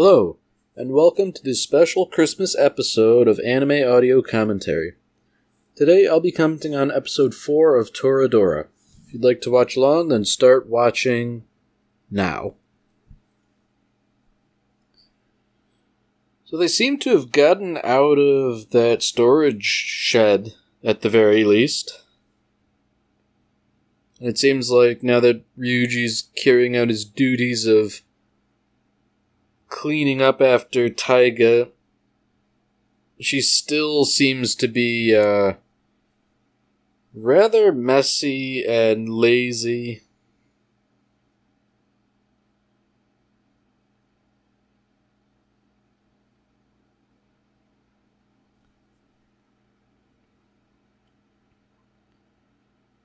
Hello, and welcome to this special Christmas episode of Anime Audio Commentary. Today I'll be commenting on episode 4 of Toradora. If you'd like to watch along, then start watching now. So they seem to have gotten out of that storage shed at the very least. It seems like now that Ryuji's carrying out his duties of cleaning up after Taiga, she still seems to be uh, rather messy and lazy.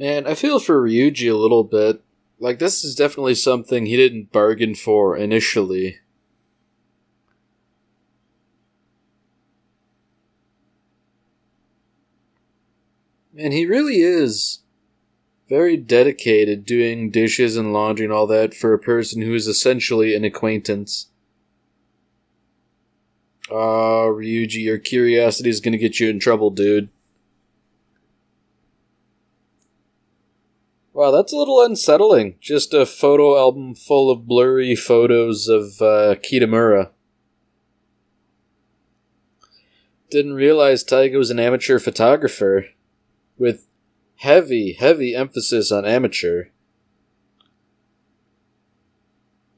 And I feel for Ryuji a little bit. Like, this is definitely something he didn't bargain for initially. And he really is very dedicated doing dishes and laundry and all that for a person who is essentially an acquaintance. Ah, uh, Ryuji, your curiosity is gonna get you in trouble, dude. Wow, that's a little unsettling. Just a photo album full of blurry photos of uh, Kitamura. Didn't realize Taiga was an amateur photographer with heavy, heavy emphasis on amateur.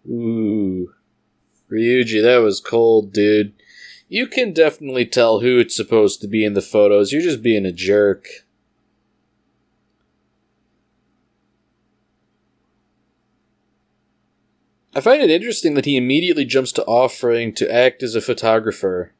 Ooh. Ryuji, that was cold, dude. You can definitely tell who it's supposed to be in the photos. You're just being a jerk. I find it interesting that he immediately jumps to offering to act as a photographer.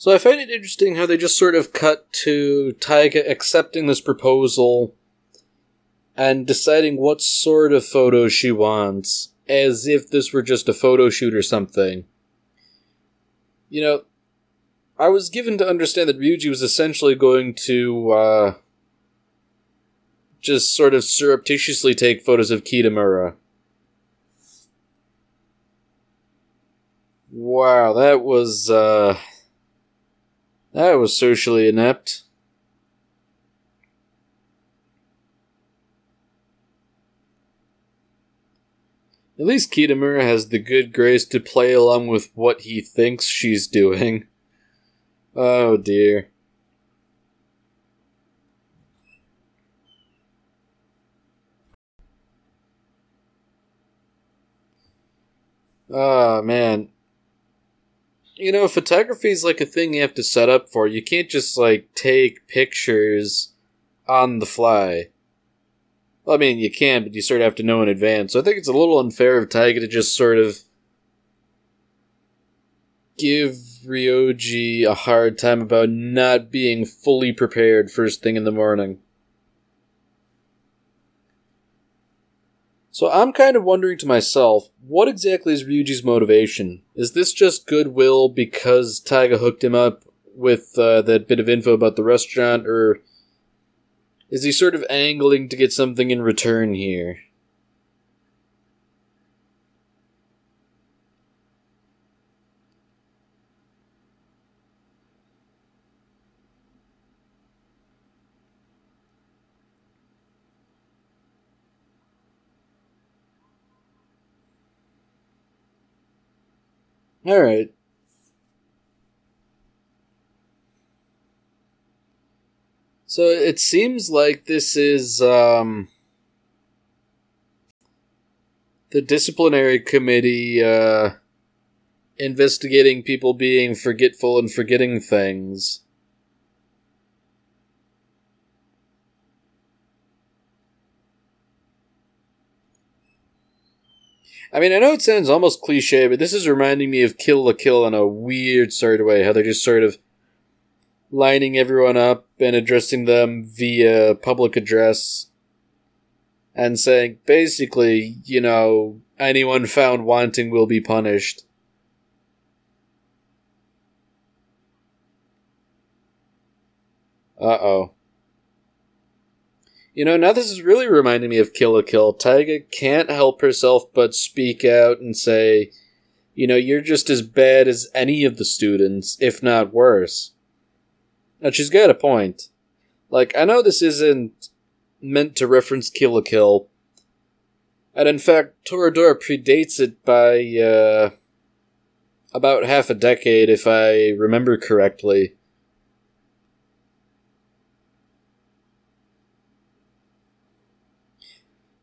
So I find it interesting how they just sort of cut to Taiga accepting this proposal and deciding what sort of photos she wants, as if this were just a photo shoot or something. You know, I was given to understand that Ryuji was essentially going to, uh, just sort of surreptitiously take photos of Kitamura. Wow, that was, uh, that was socially inept. At least Kitamura has the good grace to play along with what he thinks she's doing. Oh dear. Oh man you know, photography is like a thing you have to set up for. You can't just like take pictures on the fly. Well, I mean, you can, but you sort of have to know in advance. So I think it's a little unfair of Taiga to just sort of give Ryuji a hard time about not being fully prepared first thing in the morning. So I'm kind of wondering to myself, what exactly is Ryuji's motivation? Is this just goodwill because Taiga hooked him up with uh, that bit of info about the restaurant, or is he sort of angling to get something in return here? All right. So it seems like this is um, the disciplinary committee uh, investigating people being forgetful and forgetting things. I mean, I know it sounds almost cliche, but this is reminding me of Kill la Kill in a weird sort of way. How they're just sort of lining everyone up and addressing them via public address and saying, basically, you know, anyone found wanting will be punished. Uh oh. You know, now this is really reminding me of Kill la Kill. Taiga can't help herself but speak out and say, you know, you're just as bad as any of the students, if not worse. And she's got a point. Like, I know this isn't meant to reference Kill la Kill, and in fact, Toradora predates it by, uh, about half a decade, if I remember correctly.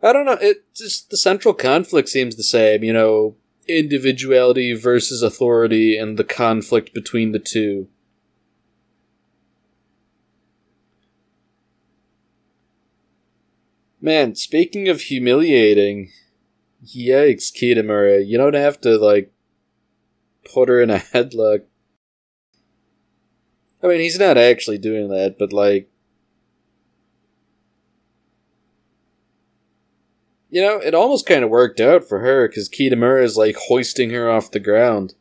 I don't know. It just the central conflict seems the same. You know, individuality versus authority, and the conflict between the two. Man, speaking of humiliating, yikes, Kitamura, you don't have to like put her in a headlock. I mean, he's not actually doing that, but like You know, it almost kind of worked out for her because Kitamura is like hoisting her off the ground.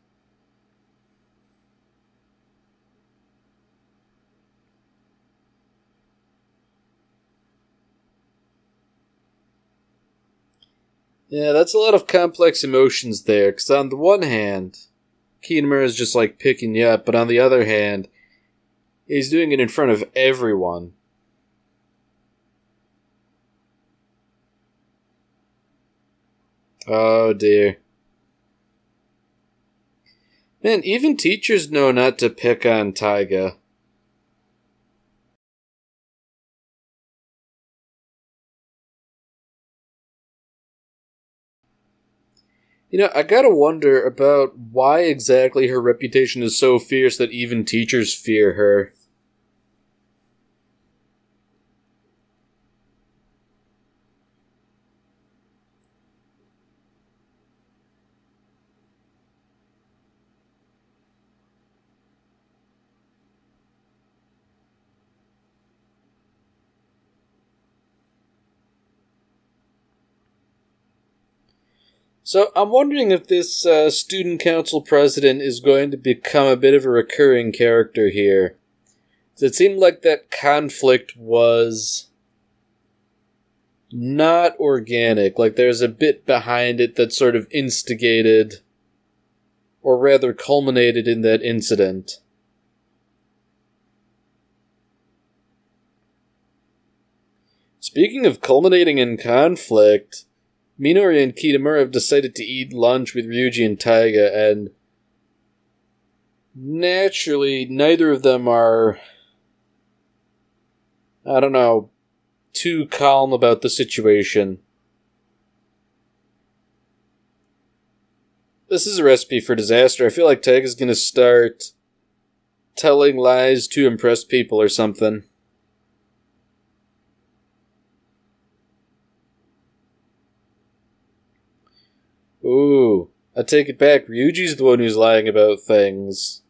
Yeah, that's a lot of complex emotions there, because on the one hand, Kitamura is just like picking you up, but on the other hand, he's doing it in front of everyone. Oh dear. Man, even teachers know not to pick on Taiga. You know, I gotta wonder about why exactly her reputation is so fierce that even teachers fear her. So I'm wondering if this uh, student council president is going to become a bit of a recurring character here. It seemed like that conflict was not organic. Like there's a bit behind it that sort of instigated, or rather culminated in that incident. Speaking of culminating in conflict, Minori and Kitamura have decided to eat lunch with Ryuji and Taiga, and naturally, neither of them are, I don't know, too calm about the situation. This is a recipe for disaster. I feel like Taiga's gonna start telling lies to impress people or something. Ooh, I take it back. Ryuji's the one who's lying about things.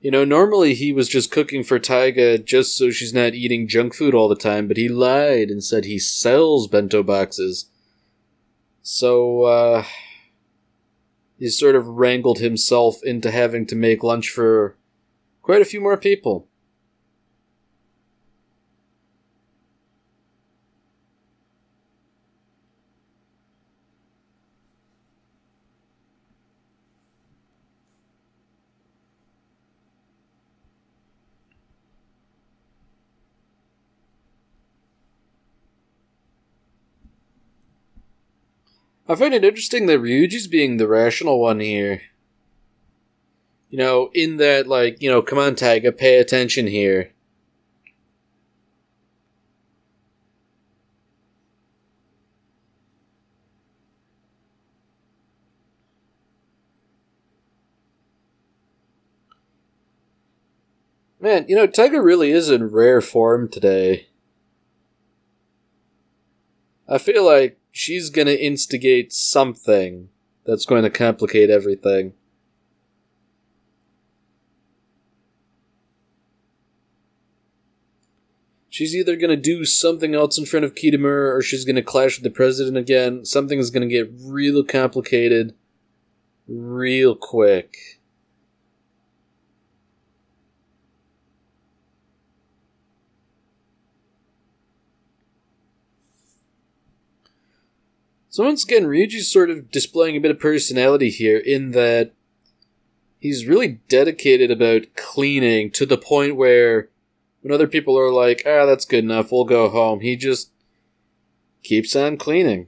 You know, normally he was just cooking for Taiga just so she's not eating junk food all the time, but he lied and said he sells bento boxes. So, uh, he sort of wrangled himself into having to make lunch for quite a few more people. I find it interesting that Ryuji's being the rational one here. You know, in that, like, you know, come on, Taiga, pay attention here. Man, you know, Taiga really is in rare form today. I feel like she's going to instigate something that's going to complicate everything. She's either going to do something else in front of Kitamura or she's going to clash with the president again. Something is going to get real complicated real quick. So once again, Ryuji's sort of displaying a bit of personality here in that he's really dedicated about cleaning to the point where when other people are like, ah, that's good enough, we'll go home, he just keeps on cleaning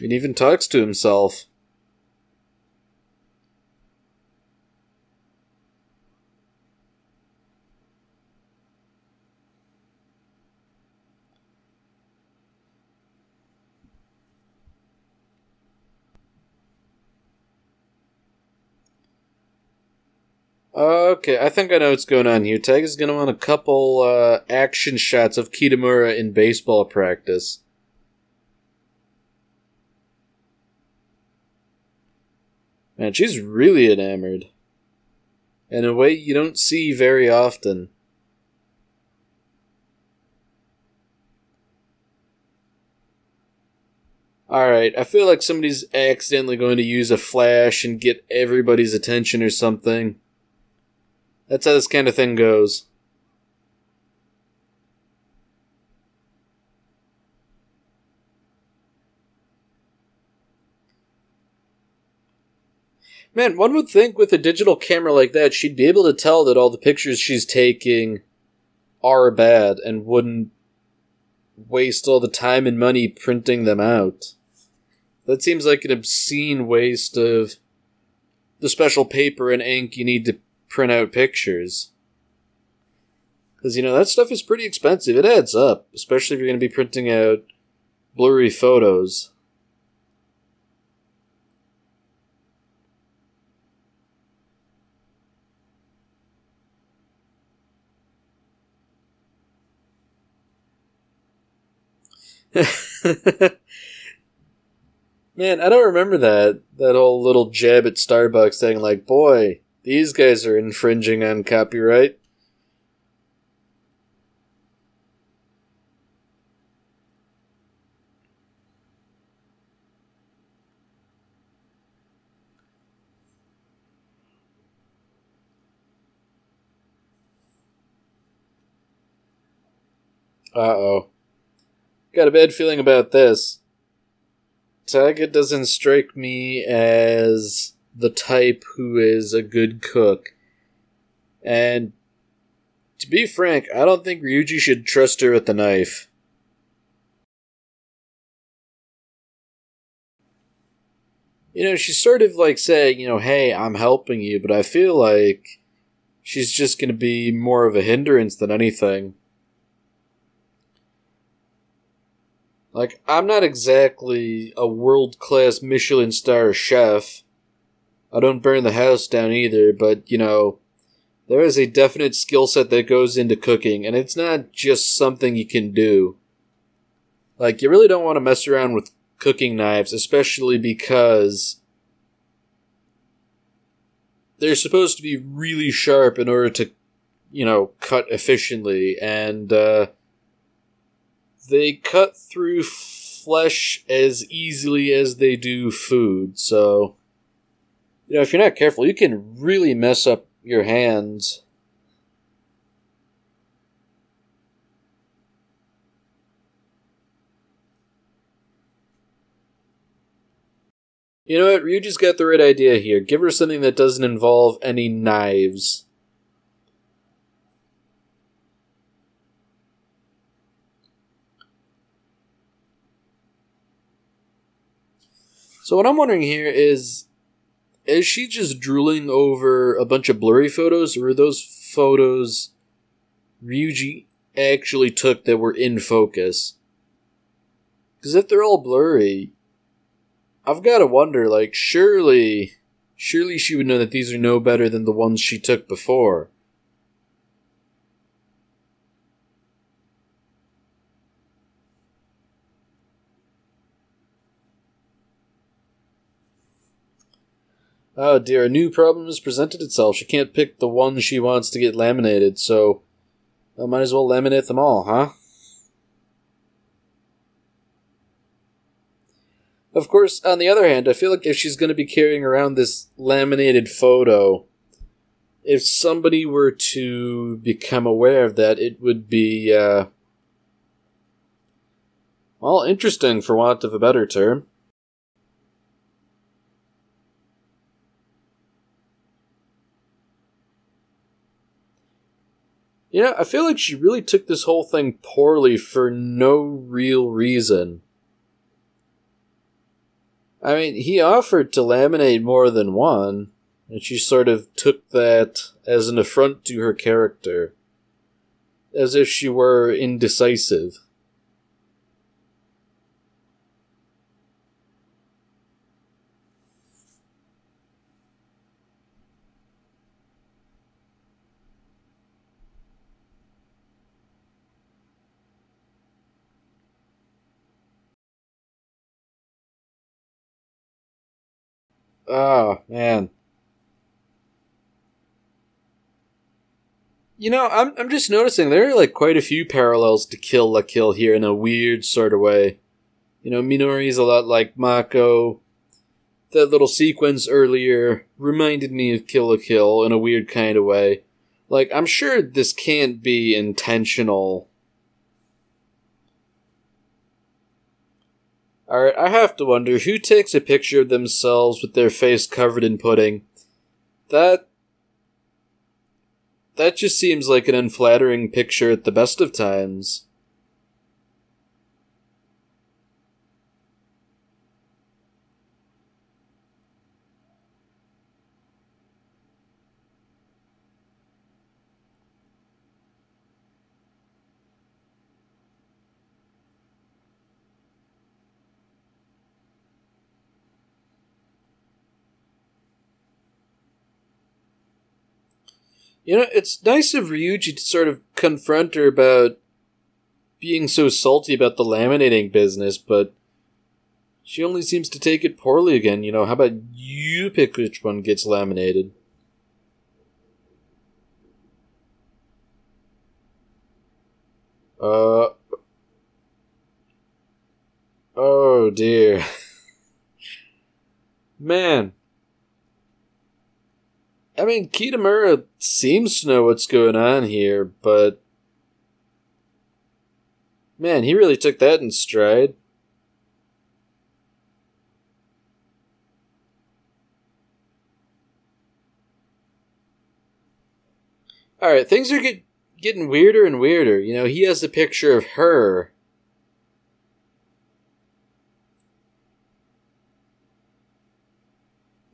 and even talks to himself. Okay, I think I know what's going on here. Taiga is going to want a couple uh, action shots of Kitamura in baseball practice. Man, she's really enamored. In a way you don't see very often. Alright, I feel like somebody's accidentally going to use a flash and get everybody's attention or something. That's how this kind of thing goes. Man, one would think with a digital camera like that, she'd be able to tell that all the pictures she's taking are bad and wouldn't waste all the time and money printing them out. That seems like an obscene waste of the special paper and ink you need to print out pictures. Because, you know, that stuff is pretty expensive. It adds up, especially if you're going to be printing out blurry photos. Man, I don't remember that. That whole little jab at Starbucks saying, like, boy, these guys are infringing on copyright. Uh oh. Got a bad feeling about this. Taiga doesn't strike me as the type who is a good cook. And to be frank, I don't think Ryuji should trust her with the knife. You know, she's sort of like saying, you know, hey, I'm helping you, but I feel like she's just going to be more of a hindrance than anything. Like, I'm not exactly a world class Michelin star chef. I don't burn the house down either, but you know, there is a definite skill set that goes into cooking, and it's not just something you can do. Like, you really don't want to mess around with cooking knives, especially because they're supposed to be really sharp in order to, you know, cut efficiently, and uh, they cut through flesh as easily as they do food. So, you know, if you're not careful, you can really mess up your hands. You know what? Ryuji's got the right idea here. Give her something that doesn't involve any knives. So what I'm wondering here is is she just drooling over a bunch of blurry photos or are those photos Ryuji actually took that were in focus? Cuz if they're all blurry, I've got to wonder like surely surely she would know that these are no better than the ones she took before. Oh dear, a new problem has presented itself. She can't pick the one she wants to get laminated, so I might as well laminate them all, huh? Of course, on the other hand, I feel like if she's going to be carrying around this laminated photo, if somebody were to become aware of that, it would be, uh, well, interesting for want of a better term. You know, I feel like she really took this whole thing poorly for no real reason. I mean, he offered to laminate more than one, and she sort of took that as an affront to her character. As if she were indecisive. Oh, man. You know, I'm I'm just noticing there are like quite a few parallels to Kill la Kill here in a weird sort of way. You know, Minori's a lot like Mako. That little sequence earlier reminded me of Kill la Kill in a weird kind of way. Like, I'm sure this can't be intentional Alright, I have to wonder who takes a picture of themselves with their face covered in pudding? That. That just seems like an unflattering picture at the best of times. You know, it's nice of Ryuji to sort of confront her about being so salty about the laminating business, but she only seems to take it poorly again. You know, how about you pick which one gets laminated? Uh. Oh dear. Man, I mean, Kitamura seems to know what's going on here, but man, he really took that in stride. All right, things are get, getting weirder and weirder. You know, he has a picture of her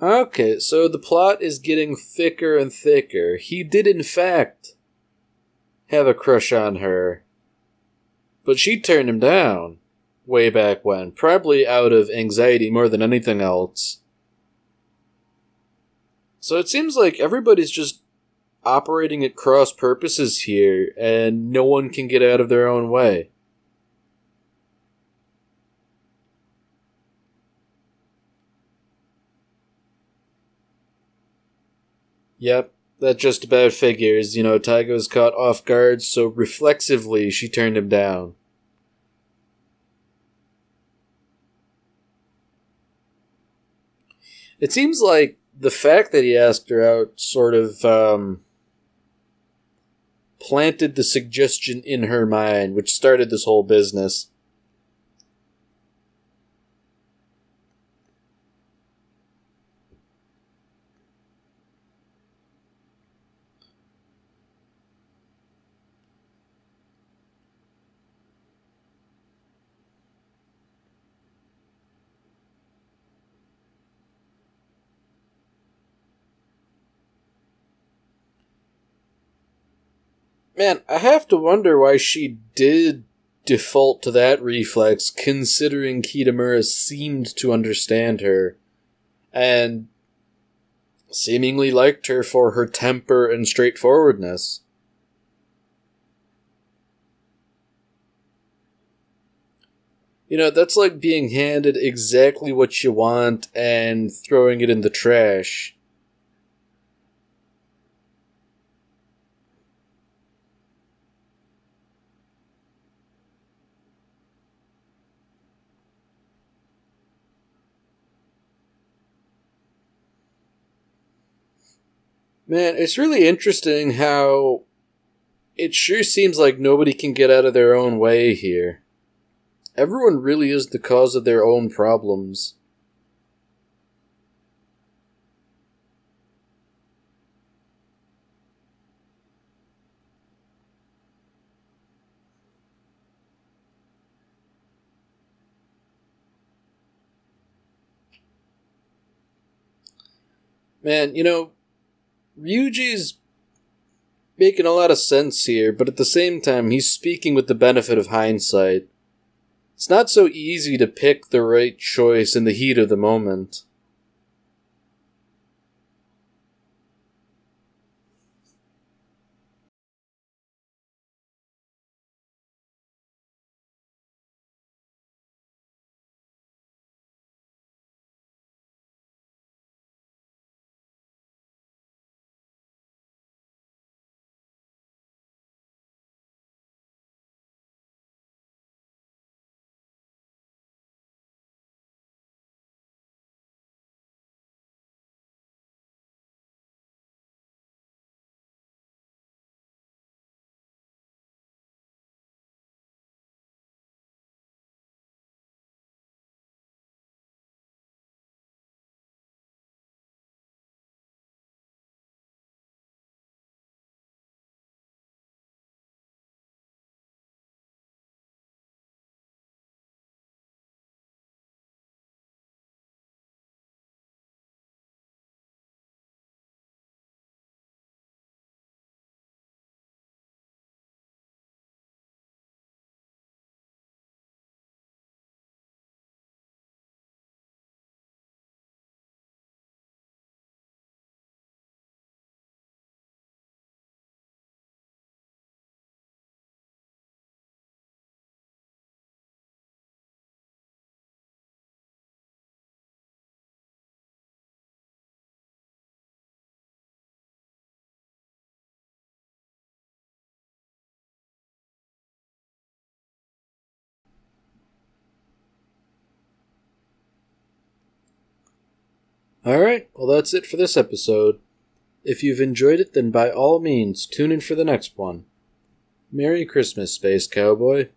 Okay, so the plot is getting thicker and thicker. He did, in fact, have a crush on her. But she turned him down way back when, probably out of anxiety more than anything else. So it seems like everybody's just operating at cross purposes here, and no one can get out of their own way. Yep, that just about figures. You know, Taiga was caught off guard, so reflexively she turned him down. It seems like the fact that he asked her out sort of um, planted the suggestion in her mind, which started this whole business. Man, I have to wonder why she did default to that reflex, considering Kitamura seemed to understand her and seemingly liked her for her temper and straightforwardness. You know, that's like being handed exactly what you want and throwing it in the trash. Man, it's really interesting how it sure seems like nobody can get out of their own way here. Everyone really is the cause of their own problems. Man, you know, Ryuji's making a lot of sense here, but at the same time, he's speaking with the benefit of hindsight. It's not so easy to pick the right choice in the heat of the moment. Alright, well, that's it for this episode. If you've enjoyed it, then by all means, tune in for the next one. Merry Christmas, Space Cowboy.